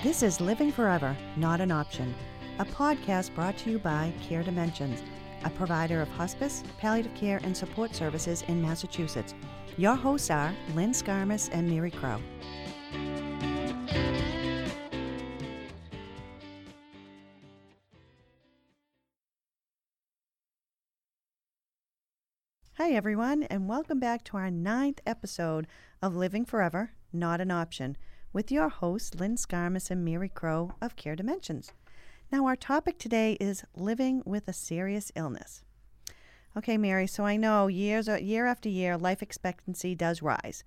This is Living Forever, Not an Option, a podcast brought to you by Care Dimensions, a provider of hospice, palliative care, and support services in Massachusetts. Your hosts are Lynn Skarmas and Mary Crow. Hi, everyone, and welcome back to our ninth episode of Living Forever, Not an Option, with your hosts, Lynn Skarmas and Mary Crow of Care Dimensions. Now, our topic today is living with a serious illness. Okay, Mary, so I know years, year after year, life expectancy does rise.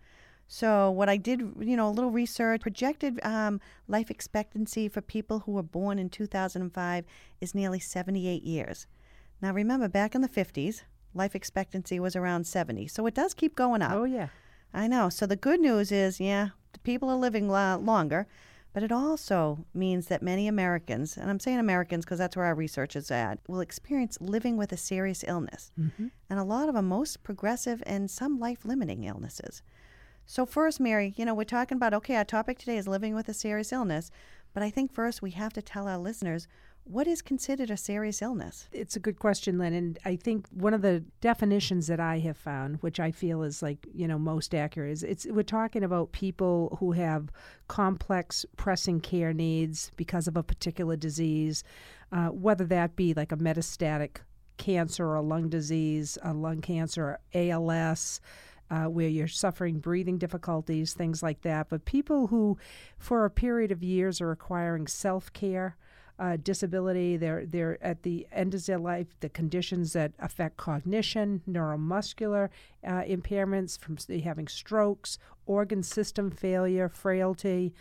So, what I did, you know, a little research, projected um, life expectancy for people who were born in 2005 is nearly 78 years. Now, remember, back in the 50s, life expectancy was around 70. So it does keep going up. Oh, yeah. I know. So the good news is, yeah, people are living la- longer, but it also means that many Americans, and I'm saying Americans because that's where our research is at, will experience living with a serious illness. Mm-hmm. And a lot of them most progressive and some life limiting illnesses. So, first, Mary, you know, we're talking about okay, our topic today is living with a serious illness, but I think first we have to tell our listeners what is considered a serious illness? It's a good question, Lynn. And I think one of the definitions that I have found, which I feel is like, you know, most accurate, is it's we're talking about people who have complex pressing care needs because of a particular disease, uh, whether that be like a metastatic cancer or a lung disease, a lung cancer, ALS. Uh, where you're suffering breathing difficulties, things like that. But people who, for a period of years, are requiring self care, uh, disability. They're they're at the end of their life. The conditions that affect cognition, neuromuscular uh, impairments, from having strokes, organ system failure, frailty,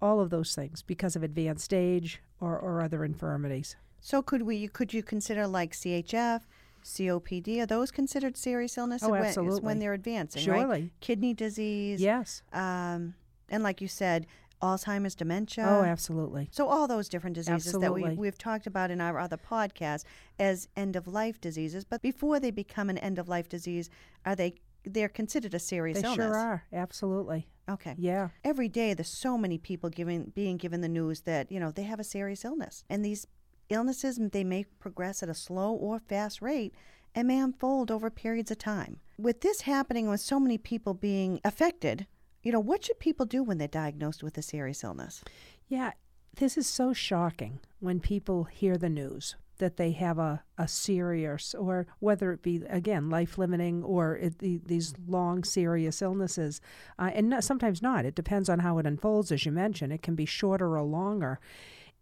all of those things because of advanced age or, or other infirmities. So could we could you consider like CHF? COPD are those considered serious illness? Oh, when, absolutely. When they're advancing, Surely. right? Kidney disease. Yes. Um, and like you said, Alzheimer's, dementia. Oh, absolutely. So all those different diseases that we, we've talked about in our other podcasts as end of life diseases, but before they become an end of life disease, are they they're considered a serious They illness? sure are. Absolutely. Okay. Yeah. Every day there's so many people giving being given the news that, you know, they have a serious illness. And these illnesses they may progress at a slow or fast rate and may unfold over periods of time. With this happening with so many people being affected, you know, what should people do when they're diagnosed with a serious illness? Yeah, this is so shocking when people hear the news that they have a, a serious, or whether it be, again, life limiting or it, the, these long, serious illnesses. Uh, and sometimes not. It depends on how it unfolds, as you mentioned. It can be shorter or longer.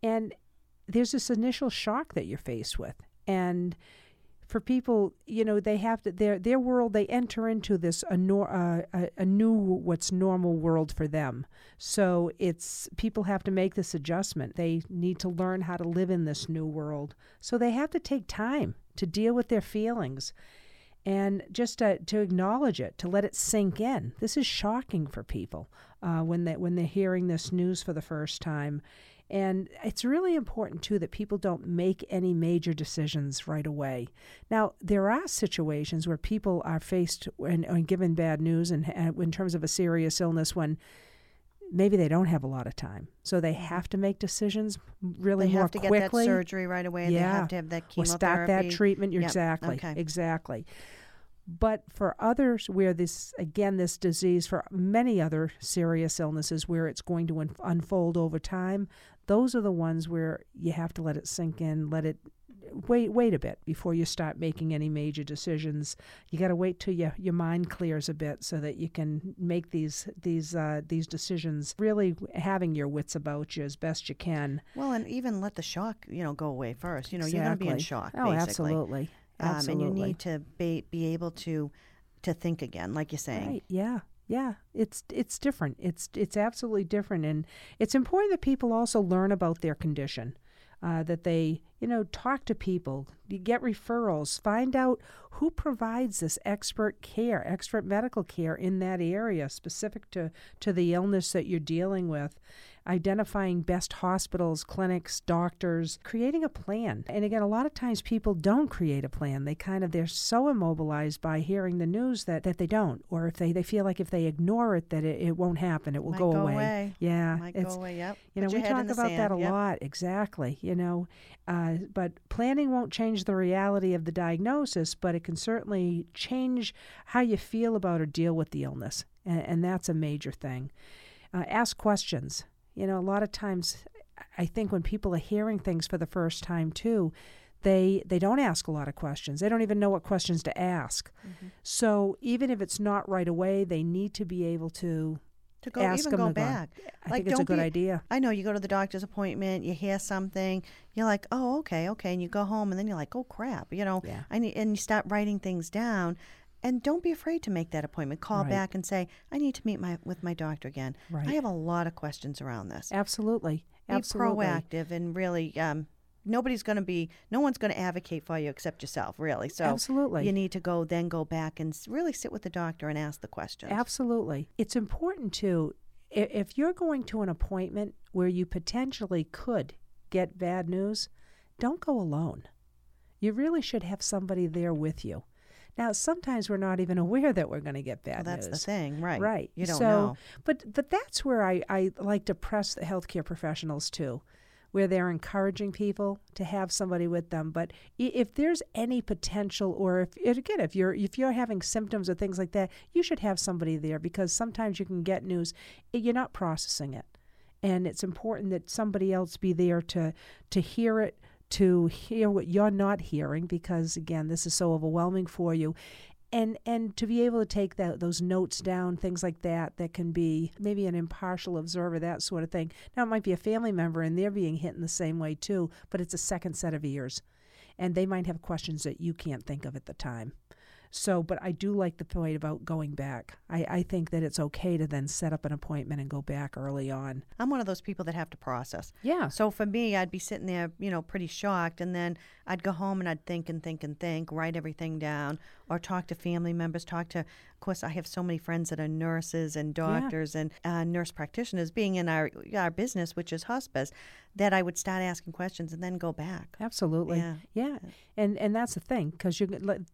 And there's this initial shock that you're faced with. And for people, you know, they have to their their world. They enter into this a, nor, uh, a, a new what's normal world for them. So it's people have to make this adjustment. They need to learn how to live in this new world. So they have to take time to deal with their feelings, and just to, to acknowledge it, to let it sink in. This is shocking for people uh, when they when they're hearing this news for the first time. And it's really important, too, that people don't make any major decisions right away. Now, there are situations where people are faced and, and given bad news and, and in terms of a serious illness when maybe they don't have a lot of time. So they mm-hmm. have to make decisions really they more have to quickly. get that surgery right away. They Yeah. have to have that or chemotherapy. start that treatment. Yep, Exactly. okay. Exactly. But for others, where this, again, this disease, for many other serious illnesses where it's going to unfold over time, those are the ones where you have to let it sink in, let it wait wait a bit before you start making any major decisions. You got to wait till your your mind clears a bit so that you can make these these uh, these decisions. Really having your wits about you as best you can. Well, and even let the shock, you know, go away first. You know, you're going to be in shock, Oh, basically. absolutely. Um, Absolutely. and you need to be, be able to to think again, like you're saying. Right. Yeah. Yeah. It's it's different. It's it's absolutely different, and it's important that people also learn about their condition. Uh, that they, you know, talk to people, you get referrals, find out who provides this expert care, expert medical care in that area specific to, to the illness that you're dealing with. Identifying best hospitals, clinics, doctors, creating a plan. And again, a lot of times people don't create a plan. They kind of they're so immobilized by hearing the news that, that they don't. Or if they, they feel like if they ignore it that it, it won't happen. It will Might go, go away. away. Yeah. Might it's go away. Yep. you know, we talk about that a yep. lot. Exactly. You know, uh, but planning won't change the reality of the diagnosis, but it can certainly change how you feel about or deal with the illness, and, and that's a major thing. Uh, ask questions. You know, a lot of times, I think when people are hearing things for the first time too, they they don't ask a lot of questions. They don't even know what questions to ask. Mm-hmm. So even if it's not right away, they need to be able to To go ask even them go to go. back. I Like, think it's a good be- idea. I know you go to the doctor's appointment, you hear something, you're like, oh, okay, okay, and you go home, and then you're like, oh crap, you know, Yeah. I need, and you start writing things down, and don't be afraid to make that appointment. Call Right. back and say, I need to meet my with my doctor again. Right. I have a lot of questions around this. Absolutely. Be proactive and really, um, nobody's going to be, no one's going to advocate for you except yourself, really. So Absolutely. you need to go, then go back and really sit with the doctor and ask the questions. Absolutely. It's important too, i- if you're going to an appointment where you potentially could get bad news, don't go alone. You really should have somebody there with you. Now, sometimes we're not even aware that we're going to get bad Well, that's news. the thing, right? Right. You don't so, know. But but that's where I, I like to press the healthcare professionals too, where they're encouraging people to have somebody with them. But if there's any potential, or if again, if you're if you're having symptoms or things like that, you should have somebody there because sometimes you can get news, eh, you're not processing it, and it's important that somebody else be there to to hear it to hear what you're not hearing because again this is so overwhelming for you. And and to be able to take that those notes down things like that that can be maybe an impartial observer that sort of thing. Now it might be a family member and they're being hit in the same way too but it's a second set of ears. And they might have questions that you can't think of at the time so but i do like the point about going back i, I think that it's okay to then set up an appointment and go back early on I'm one of those people that have to process. yeah So for me, I'd be sitting there, you know, pretty shocked, and then I'd go home and I'd think and think and think, write everything down, or talk to family members, talk to. Of course, I have so many friends that are nurses and doctors and uh, nurse practitioners, being in our our business, which is hospice, that I would start asking questions and then go back. Absolutely. Yeah. Yeah. And and that's the thing because you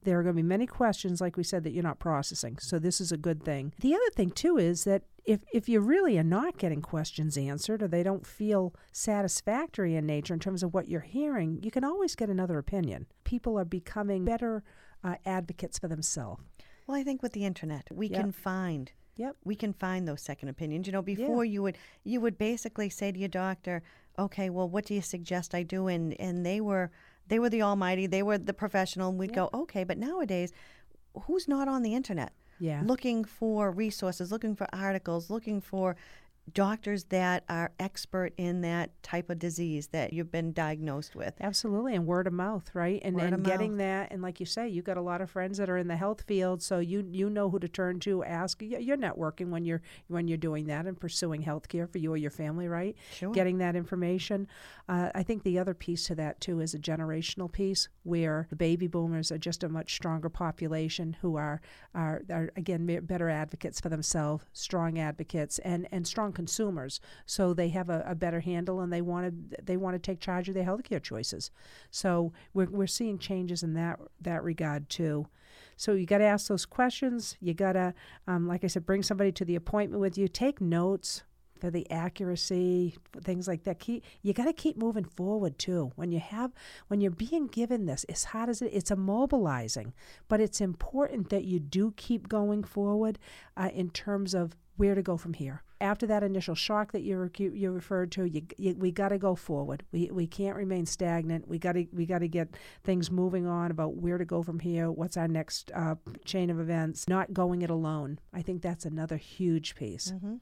there are going to be many questions like we said that you're not processing. So this is a good thing. The other thing too is that if if you really are not getting questions answered or they don't feel satisfactory in nature in terms of what you're hearing, you can always get another opinion. People are becoming better uh, advocates for themselves. Well, I think with the internet, we Yep. can find Yep. we can find those second opinions. You know, before you would you would basically say to your doctor, "Okay, well, what do you suggest I do?" And and they were they were the almighty, they were the professional, and we'd go, "Okay." But nowadays, who's not on the internet Yeah. looking for resources, looking for articles, looking for doctors that are expert in that type of disease that you've been diagnosed with? Absolutely, and word of mouth, right? And and getting mouth. that, and like you say, you've got a lot of friends that are in the health field, so you you know who to turn to. Ask. You're networking when you're when you're doing that and pursuing health care for you or your family, right? Sure. Getting that information. Uh, I think the other piece to that too is a generational piece where the baby boomers are just a much stronger population who are are, are again better advocates for themselves, strong advocates, and and strong consumers. So they have a, a better handle and they want to they want to take charge of their healthcare choices. So we're we're seeing changes in that that regard too. So you got to ask those questions. You got to, um, like I said, bring somebody to the appointment with you. Take notes for the accuracy, things like that. Keep you got to keep moving forward too. When you have, when you're being given this, as hard as it, it's immobilizing, but it's important that you do keep going forward uh, in terms of where to go from here. After that initial shock that you you referred to, you, you we got to go forward. We we can't remain stagnant. We got to we got to get things moving on about where to go from here. What's our next uh, chain of events? Not going it alone. I think that's another huge piece. hmm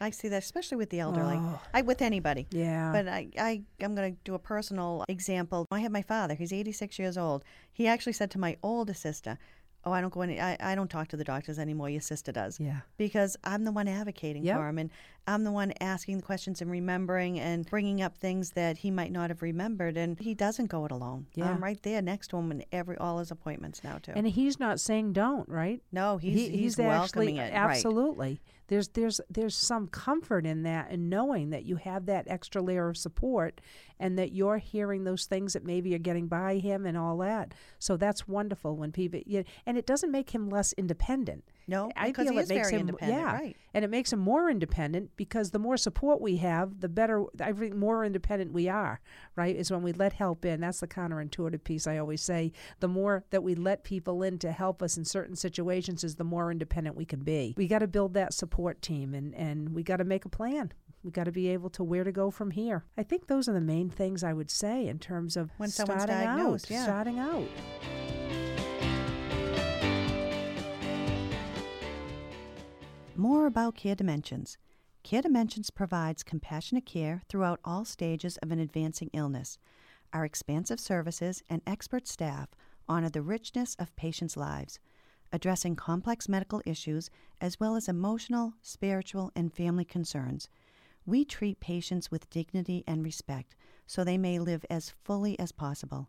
I see that, especially with the elderly. Oh. I with anybody. Yeah. But I, I, I'm going to do a personal example. I have my father. He's 86 years old. He actually said to my older sister, "Oh, I don't go any. I, I don't talk to the doctors anymore. Your sister does." yeah. Because I'm the one advocating Yep. for him, and I'm the one asking the questions and remembering and bringing up things that he might not have remembered, and he doesn't go it alone. Yeah. I'm right there next to him in every all his appointments now too. And he's not saying don't, right? no, he's He- he's, actually welcoming it. Right. There's there's there's some comfort in that and knowing that you have that extra layer of support and that you're hearing those things that maybe you're getting by him and all that. So that's wonderful when people and it doesn't make him less independent. No, I because feel it makes very him independent, yeah, right. and it makes him more independent because the more support we have, the better. I think more independent we are. Right, is when we let help in. That's the counterintuitive piece. I always say the more that we let people in to help us in certain situations, is the more independent we can be. We got to build that support team, and and we got to make a plan. We got to be able to where to go from here. I think those are the main things I would say in terms of When someone's starting diagnosed, out. yeah. Starting out. More about Care Dimensions. Care Dimensions provides compassionate care throughout all stages of an advancing illness. Our expansive services and expert staff honor the richness of patients' lives, addressing complex medical issues as well as emotional, spiritual, and family concerns. We treat patients with dignity and respect so they may live as fully as possible.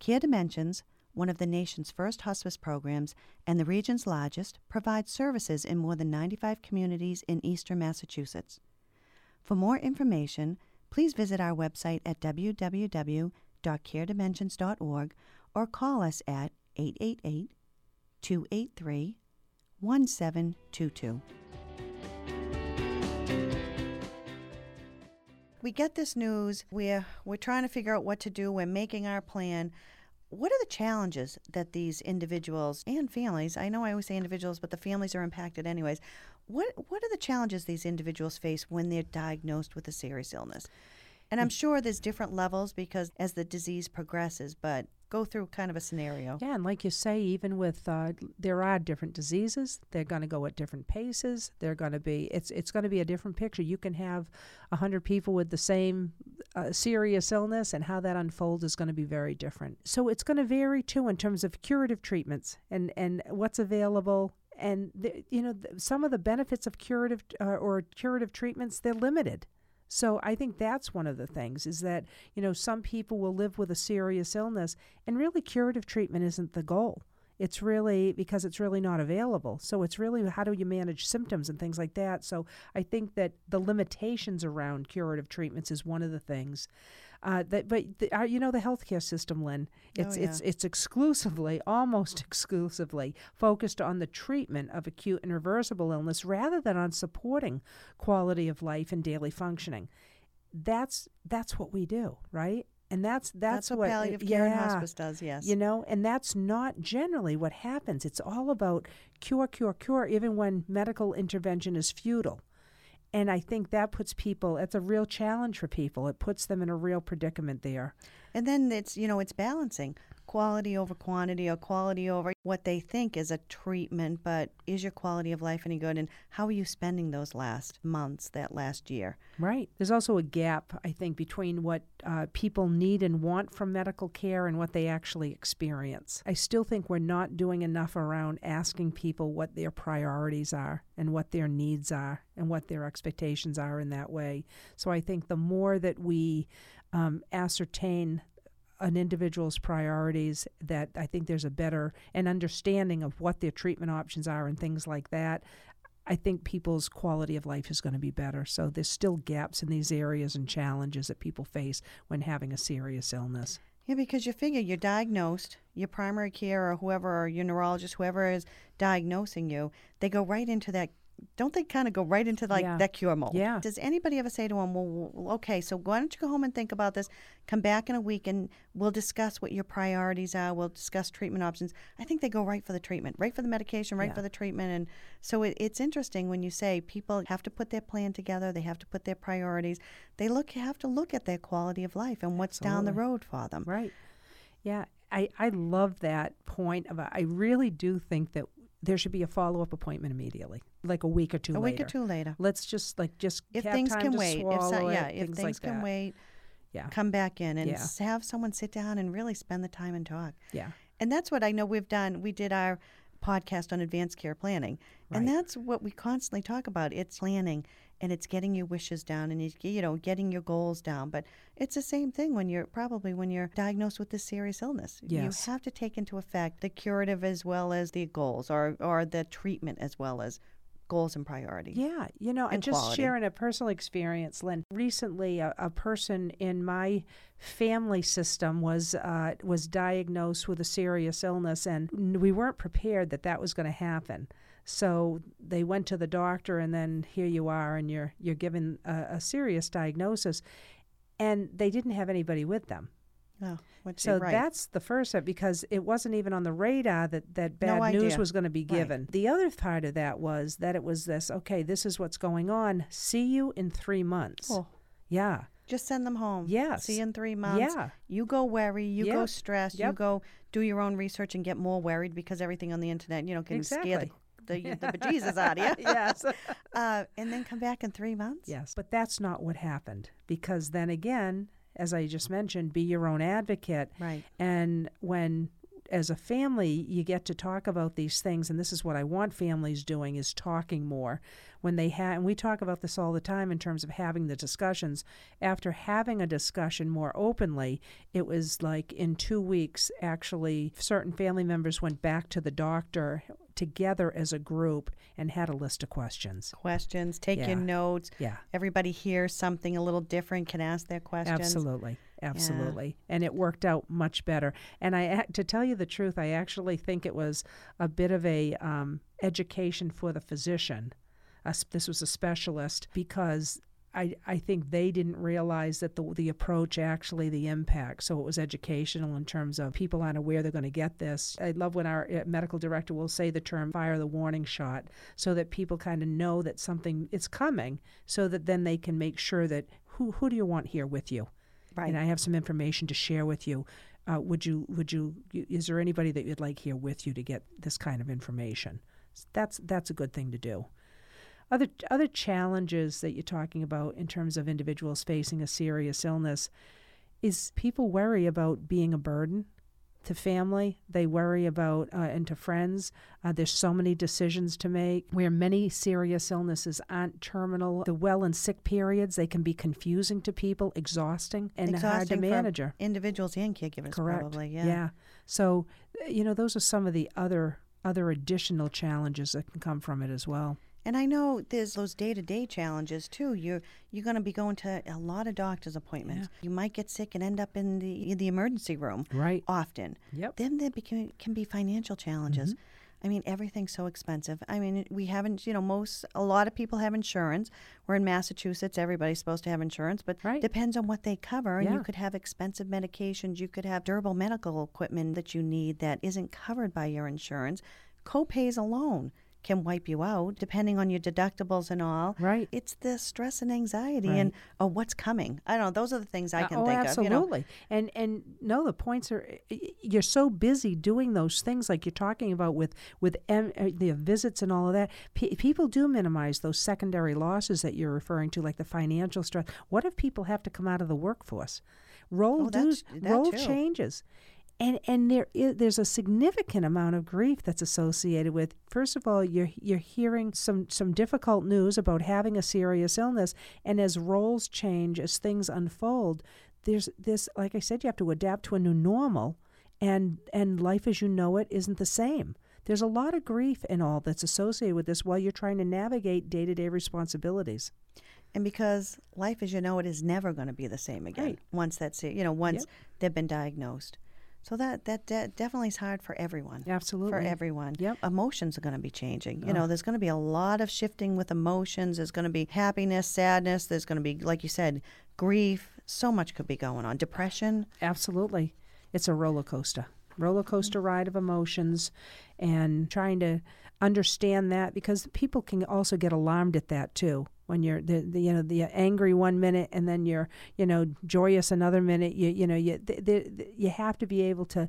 Care Dimensions, one of the nation's first hospice programs and the region's largest, provides services in more than 95 communities in eastern Massachusetts. For more information, please visit our website at www.caredimensions.org or call us at 888 283 1722. We get this news, we're, we're trying to figure out what to do, we're making our plan. What are the challenges that these individuals and families, I know I always say individuals, but the families are impacted anyways. What, what are the challenges these individuals face when they're diagnosed with a serious illness? And I'm mm. sure there's different levels because as the disease progresses, but go through kind of a scenario. Yeah, and like you say, even with uh, there are different diseases, they're going to go at different paces. They're going to be it's it's going to be a different picture. You can have hundred people with the same uh, serious illness, and how that unfolds is going to be very different. So it's going to vary too in terms of curative treatments and and what's available. And the, you know th- some of the benefits of curative uh, or curative treatments they're limited. So I think that's one of the things is that, you know, some people will live with a serious illness and really curative treatment isn't the goal. It's really because it's really not available. So it's really how do you manage symptoms and things like that. So I think that the limitations around curative treatments is one of the things. Uh, that, but the, uh, you know the healthcare system, Lynn. It's Oh, yeah. it's it's exclusively, almost exclusively, focused on the treatment of acute and reversible illness rather than on supporting quality of life and daily functioning. That's that's what we do, right? And that's that's, what, what palliative care and hospice does, yes. You know, and that's not generally what happens. It's all about cure, cure, cure, even when medical intervention is futile. And I think that puts people, it's a real challenge for people. It puts them in a real predicament there. And then it's, you know, it's balancing quality over quantity or quality over what they think is a treatment, but is your quality of life any good? And how are you spending those last months, that last year? Right. There's also a gap, I think, between what uh, people need and want from medical care and what they actually experience. I still think we're not doing enough around asking people what their priorities are and what their needs are and what their expectations are in that way. So I think the more that we um, ascertain an individual's priorities that I think there's a better an understanding of what their treatment options are and things like that. I think people's quality of life is going to be better. So there's still gaps in these areas and challenges that people face when having a serious illness. Yeah, because you figure you're diagnosed, your primary care or whoever, or your neurologist, whoever is diagnosing you, they go right into that. Don't they kind of go right into like Yeah. that cure mode? Yeah. Does anybody ever say to them, well, okay, so why don't you go home and think about this? Come back in a week and we'll discuss what your priorities are. We'll discuss treatment options. I think they go right for the treatment, right for the medication, right Yeah. for the treatment. And so it, it's interesting when you say people have to put their plan together, they have to put their priorities. They look have to look at their quality of life and what's down the road for them. Right. Yeah. I, I love that point of I really do think that there should be a follow up appointment immediately, like a week or two a later. week or two later. Let's just like just If have things time can to wait, if so, it, yeah, if things, things like can that. wait, Yeah. come back in and Yeah. have someone sit down and really spend the time and talk. Yeah. And that's what I know we've done. We did our podcast on advanced care planning, and that's what we constantly talk about. It's planning, and it's getting your wishes down, and you, you know, getting your goals down. But it's the same thing when you're probably when you're diagnosed with this serious illness. Yes. You have to take into effect the curative as well as the goals, or or the treatment as well as goals and priorities. Yeah, you know, And and just quality. sharing a personal experience, Lynn. Recently, a, a person in my family system was uh, was diagnosed with a serious illness, and we weren't prepared that that was going to happen. So they went to the doctor, and then here you are, and you're you're given a, a serious diagnosis, and they didn't have anybody with them. Oh, So right. that's the first step because it wasn't even on the radar that, that No bad news was going to be Right. given. The other part of that was that it was this okay, this is what's going on. See you in three months. Oh, Yeah. just send them home. Yes. See you in three months. Yeah. You go worry. You go Yep. stress. You go do your own research and get more worried because everything on the internet, you know, can scare the, the, the bejesus out of you. yes. Uh, and then come back in three months. yes. But that's not what happened because then again, as I just mentioned, be your own advocate. Right. And when as a family you get to talk about these things and this is what I want families doing is talking more when they have and we talk about this all the time in terms of having the discussions after having a discussion more openly it was like in 2 weeks actually certain family members went back to the doctor together as a group and had a list of questions Questions. Take Yeah. notes. yeah Everybody hears something a little different, can ask their questions. Absolutely. Absolutely. And it worked out much better. And I, to tell you the truth, I actually think it was a bit of a um, education for the physician. A this was a specialist because I, I think they didn't realize that the, the approach actually the impact. So it was educational in terms of people aren't aware they're going to get this. I love when our uh, medical director will say the term fire the warning shot so that people kind of know that something is coming so that then they can make sure that who, who do you want here with you? Right. and I have some information to share with you. Uh, would you? Would you? Is there anybody that you'd like here with you to get this kind of information? That's that's a good thing to do. Other other challenges that you're talking about in terms of individuals facing a serious illness is people worry about being a burden to family. They worry about uh, and to friends. Uh, there's so many decisions to make. Where many serious illnesses aren't terminal, the well and sick periods they can be confusing to people, exhausting, and hard to manage. Individuals and caregivers, Correct. probably. Yeah. So, uh, you know, those are some of the other other additional challenges that can come from it as well. And I know there's those day to day challenges too. You're you're going to be going to a lot of doctor's appointments. You might get sick and end up in the in the emergency room Right. often. Yep. Then there became, can be financial challenges. Mm-hmm. I mean, everything's so expensive. I mean, we haven't, you know, most, a lot of people have insurance. We're in Massachusetts. Everybody's supposed to have insurance, but Right. depends on what they cover. And you could have expensive medications. You could have durable medical equipment that you need that isn't covered by your insurance. Copays alone can wipe you out, depending on your deductibles and all. Right. It's the stress and anxiety and oh, what's coming. I don't know. Those are the things I Uh, can oh, think absolutely. of. You know, And and no, the points are you're so busy doing those things like you're talking about with with em, uh, the visits and all of that. P- people do minimize those secondary losses that you're referring to, like the financial stress. What if people have to come out of the workforce? Role Oh, dues, role too. changes. And, and there is, there's a significant amount of grief that's associated with. First of all, you're you're hearing some some difficult news about having a serious illness, and as roles change, as things unfold, there's this like I said, you have to adapt to a new normal, and and life as you know it isn't the same. There's a lot of grief and all that's associated with this while you're trying to navigate day to day responsibilities. And because life as you know it is never going to be the same again Right. once that's it, you know, once Yep. they've been diagnosed. So that that de- definitely is hard for everyone. Absolutely. For everyone. Yep. Emotions are going to be changing. You know, there's going to be a lot of shifting with emotions. There's going to be happiness, sadness. There's going to be, like you said, grief. So much could be going on. Depression. Absolutely. It's a roller coaster. Roller coaster mm-hmm. ride of emotions and trying to understand that because people can also get alarmed at that too. When you're the, the you know the angry one minute and then you're you know joyous another minute you you know you the, the, you have to be able to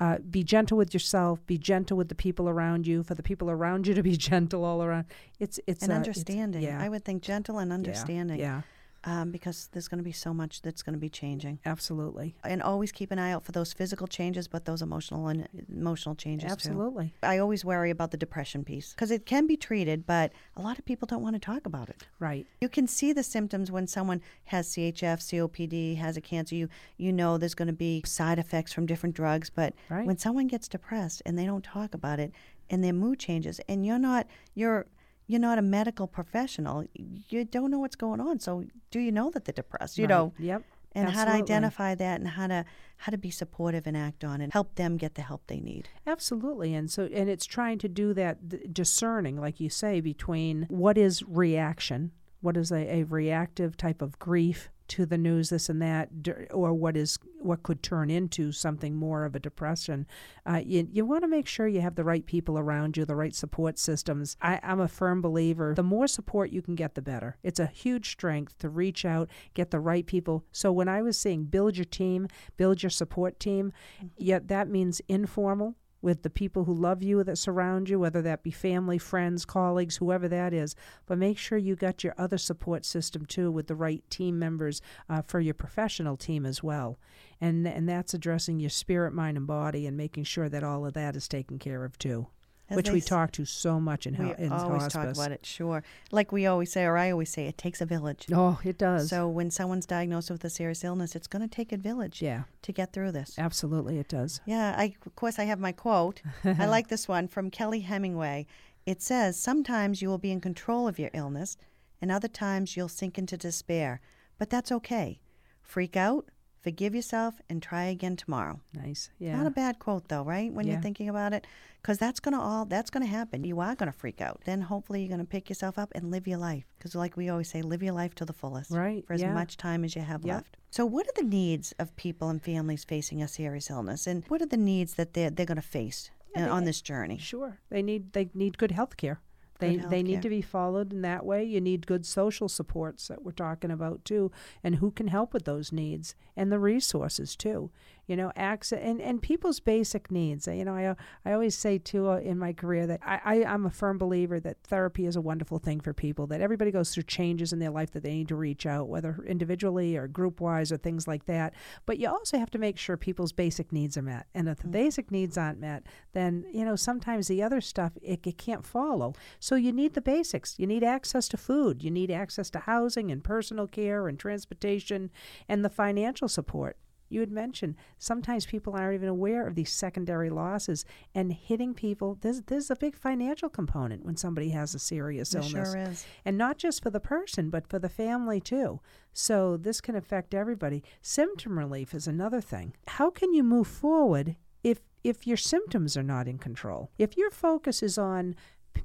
uh, be gentle with yourself, be gentle with the people around you, for the people around you to be gentle all around. It's it's and a- it's- understanding. yeah, I would think gentle and yeah, understanding. Yeah, Um, because there's going to be so much that's going to be changing. absolutely, And always keep an eye out for those physical changes, but those emotional and emotional changes too. absolutely. I always worry about the depression piece because it can be treated, but a lot of people don't want to talk about it. Right. You can see the symptoms when someone has CHF, COPD, has a cancer. You you know there's going to be side effects from different drugs, but Right. when someone gets depressed and they don't talk about it and their mood changes and you're not you're you're not a medical professional. You don't know what's going on. So do you know that they're depressed? You Right. know, Yep. and how to identify that and how to how to be supportive and act on it. Help them get the help they need. Absolutely. And so, and it's trying to do that th- discerning, like you say, between what is reaction, what is a, a reactive type of grief to the news, this and that, or what is what could turn into something more of a depression. Uh, you you want to make sure you have the right people around you, the right support systems. I, I'm a firm believer. The more support you can get, the better. It's a huge strength to reach out, get the right people. So when I was saying build your team, build your support team, yet that means informal with the people who love you that surround you, whether that be family, friends, colleagues, whoever that is. But make sure you got your other support system too with the right team members uh, for your professional team as well. And and that's addressing your spirit, mind, and body, and making sure that all of that is taken care of too, As which we s- talk to so much in, We ho- in always hospice. talk about it. Sure, like we always say, or I always say, it takes a village. Oh, it does. So when someone's diagnosed with a serious illness, it's going to take a village yeah, to get through this. absolutely, it does. Yeah, I of course I have my quote. I like this one from Kelly Hemingway. It says, "Sometimes you will be in control of your illness, and other times you'll sink into despair, but that's okay. Freak out, forgive yourself, and try again tomorrow." Nice. Yeah. Not a bad quote though, right? When you're thinking about it, because that's gonna all that's gonna happen. You are gonna freak out. Then hopefully you're gonna pick yourself up and live your life. Because like we always say, live your life to the fullest, Right, For as yeah. much time as you have Yep. left. So, what are the needs of people and families facing a serious illness, and what are the needs that they're they're gonna face Yeah, uh, they- on this journey? Sure. They need they need good health care. They they need to be followed in that way. You need good social supports that we're talking about too, and who can help with those needs and the resources too. You know, access and, and people's basic needs. You know, I I always say too uh, in my career that I, I I'm a firm believer that therapy is a wonderful thing for people. That everybody goes through changes in their life that they need to reach out, whether individually or group wise or things like that. But you also have to make sure people's basic needs are met. And if the basic needs aren't met, then you know sometimes the other stuff it, it can't follow. So you need the basics. You need access to food. You need access to housing and personal care and transportation and the financial support. You had mentioned sometimes people aren't even aware of these secondary losses and hitting people. There's there's a big financial component when somebody has a serious There illness sure is. and not just for the person but for the family too so this can affect everybody symptom relief is another thing how can you move forward if if your symptoms are not in control if your focus is on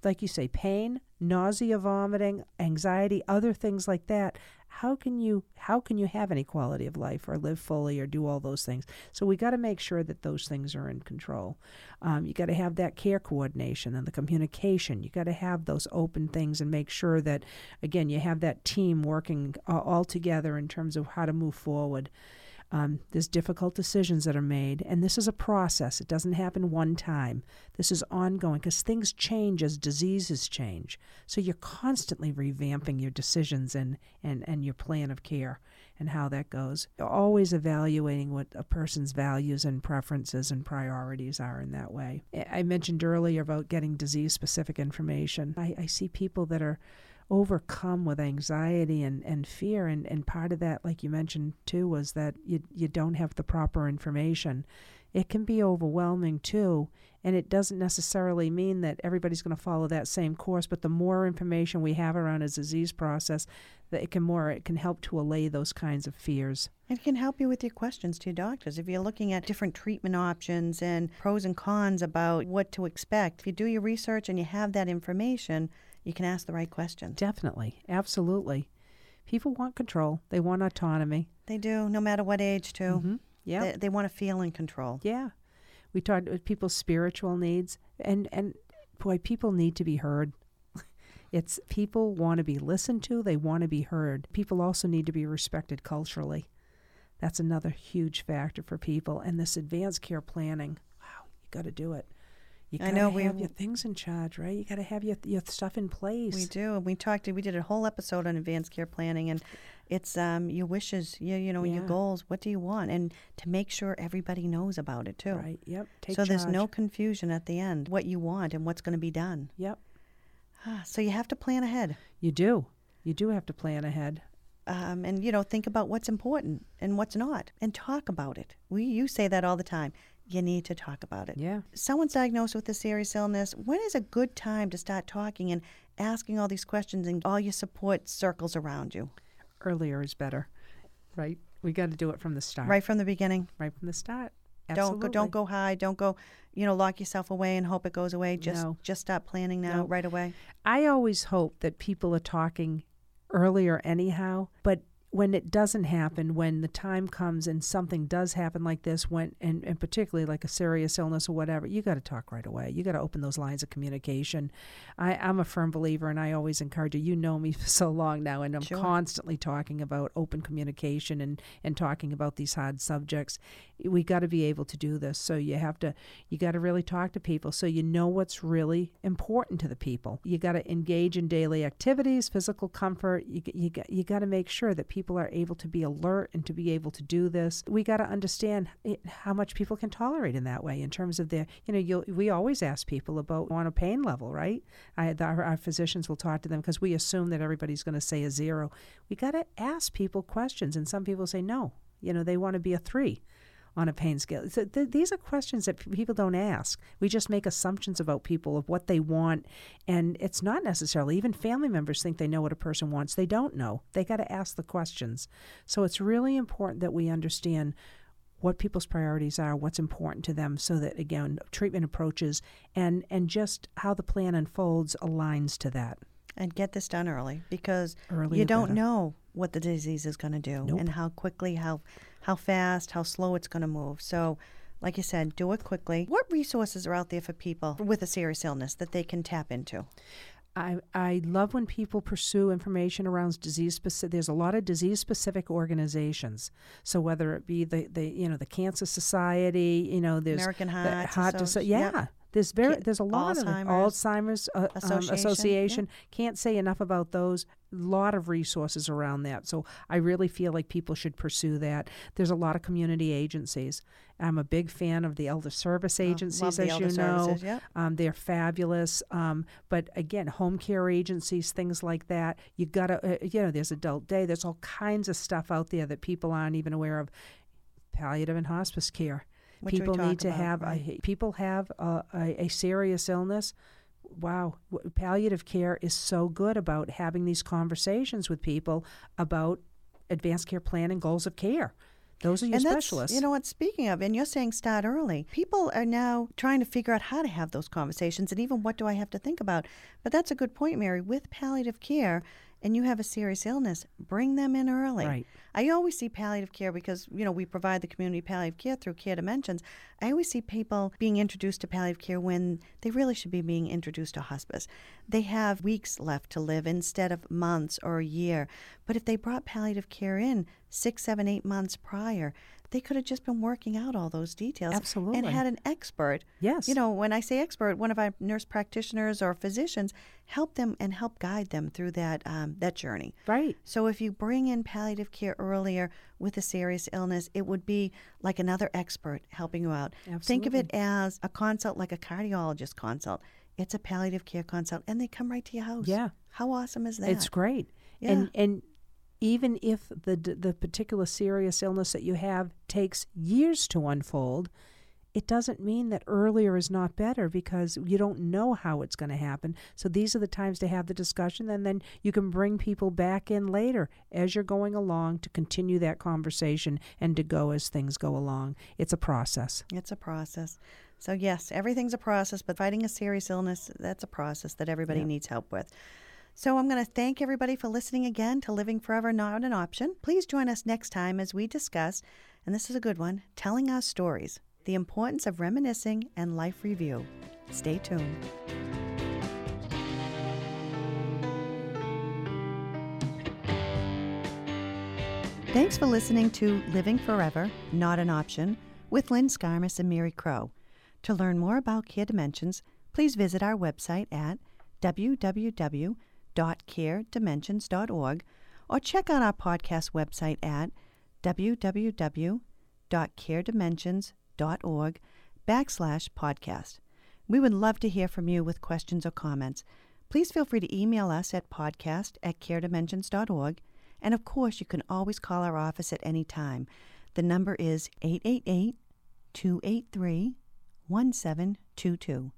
like you say pain nausea vomiting anxiety other things like that. How can you how can you have any quality of life or live fully or do all those things? So we got to make sure that those things are in control. Um, you got to have that care coordination and the communication. You got to have those open things and make sure that again you have that team working uh, all together in terms of how to move forward um, there's difficult decisions that are made, and this is a process. It doesn't happen one time. This is ongoing because things change as diseases change. So you're constantly revamping your decisions and, and, and your plan of care and how that goes. You're Always evaluating what a person's values and preferences and priorities are in that way. I mentioned earlier about getting disease specific information. I, I see people that are overcome with anxiety and, and fear. And, and part of that like you mentioned too was that you you don't have the proper information. It can be overwhelming too and it doesn't necessarily mean that everybody's going to follow that same course but the more information we have around a disease process that it can more it can help to allay those kinds of fears. It can help you with your questions to your doctors. If you're looking at different treatment options and pros and cons about what to expect, if you do your research and you have that information, you can ask the right questions. definitely absolutely people want control they want autonomy They do, no matter what age, too. Mhm. yeah They, they want to feel in control. Yeah. We talked about people's spiritual needs and and boy, people need to be heard. It's people want to be listened to, they want to be heard. People also need to be respected culturally. That's another huge factor for people and this advanced care planning. Wow, you got to do it. You I know, we- have your things in charge, right? You got to have your your stuff in place. We do. and We talked. We did a whole episode on advanced care planning, and it's um, your wishes, your you know your goals. What do you want, and to make sure everybody knows about it too. Right. Yep. Take so there's no confusion at the end. What you want and what's going to be done. Yep. Ah, So you have to plan ahead, You do. You do have to plan ahead. um, and you know think about what's important and what's not, and talk about it. We you say that all the time. You need to talk about it. Yeah. Someone's diagnosed with a serious illness. When is a good time to start talking and asking all these questions and all your support circles around you? Earlier is better, right? We got to do it from the start. Right from the beginning. Right from the start. Don't go, don't go high. Don't go, you know, lock yourself away and hope it goes away. Just No. just start planning now, No. right away. I always hope that people are talking earlier anyhow, but when it doesn't happen, when the time comes and something does happen like this, when and, and particularly like a serious illness or whatever, you got to talk right away. You got to open those lines of communication. I, I'm a firm believer, and I always encourage you. You know me for so long now, and I'm Sure. constantly talking about open communication and and talking about these hard subjects. We got to be able to do this. So you have to you got to really talk to people so you know what's really important to the people. You got to engage in daily activities, physical comfort. You you got, you got to make sure that people are able to be alert and to be able to do this. We got to understand it, how much people can tolerate in that way in terms of their you know you'll, we always ask people about on a pain level, right? I our, our physicians will talk to them because we assume that everybody's going to say a zero. We got to ask people questions, and some people say no. You know they want to be a three on a pain scale. So th- these are questions that p- people don't ask. We just make assumptions about people of what they want, and it's not necessarily. Even family members think they know what a person wants. They don't know. They got to ask the questions. So it's really important that we understand what people's priorities are, what's important to them, so that again, treatment approaches and and just how the plan unfolds aligns to that. And get this done early because Earlier you don't better. know what the disease is going to do Nope. and how quickly, how how fast, how slow it's going to move. So, like you said, do it quickly. What resources are out there for people with a serious illness that they can tap into? I, I love when people pursue information around disease specific. There's a lot of disease specific organizations. So whether it be the, the you know the Cancer Society, you know there's American the Heart Heart Associ- Disso- yep. There's very there's a lot of. Alzheimer's Alzheimer's uh, um, Association, Association. Can't say enough about those. lot of resources around that. So I really feel like people should pursue that. There's a lot of community agencies. I'm a big fan of the elder service Oh, love agencies, the as elder you know. services, yep. Um, they're fabulous. Um, but again, home care agencies, things like that. You gotta, uh, you know, there's adult day. There's all kinds of stuff out there that people aren't even aware of. Palliative and hospice care. We people need to about, have right. a, people have a, a, a serious illness. Wow, palliative care is so good about having these conversations with people about advanced care plan and goals of care. Those are your and specialists. you know what? Speaking of, and you're saying start early. People are now trying to figure out how to have those conversations, and even what do I have to think about. But that's a good point, Mary. With palliative care, and you have a serious illness, bring them in early. Right. I always see palliative care because you know we provide the community palliative care through Care Dimensions. I always see people being introduced to palliative care when they really should be being introduced to hospice. They have weeks left to live instead of months or a year. But if they brought palliative care in six, seven, eight months prior, they could have just been working out all those details Absolutely. and had an expert. Yes. You know, when I say expert, one of our nurse practitioners or physicians help them and help guide them through that um, that journey. right. So if you bring in palliative care earlier with a serious illness, it would be like another expert helping you out. Absolutely. Think of it as a consult like a cardiologist consult. It's a palliative care consult and they come right to your house. Yeah. How awesome is that? It's great. Yeah. And and even if the the particular serious illness that you have takes years to unfold, it doesn't mean that earlier is not better because you don't know how it's going to happen. So these are the times to have the discussion and then you can bring people back in later as you're going along to continue that conversation and to go as things go along. It's a process. It's a process. So yes, everything's a process, but fighting a serious illness, that's a process that everybody Yeah. needs help with. So I'm going to thank everybody for listening again to Living Forever Not an Option. Please join us next time as we discuss, and this is a good one, telling our stories, the importance of reminiscing and life review. Stay tuned. Thanks for listening to Living Forever, Not an Option with Lynn Skarmas and Mary Crow. To learn more about Care Dimensions, please visit our website at www.caredimensions.org or check out our podcast website at www.caredimensions.org backslash podcast. We would love to hear from you with questions or comments. Please feel free to email us at podcast at caredimensions.org. And of course, you can always call our office at any time. The number is 888 283 1722.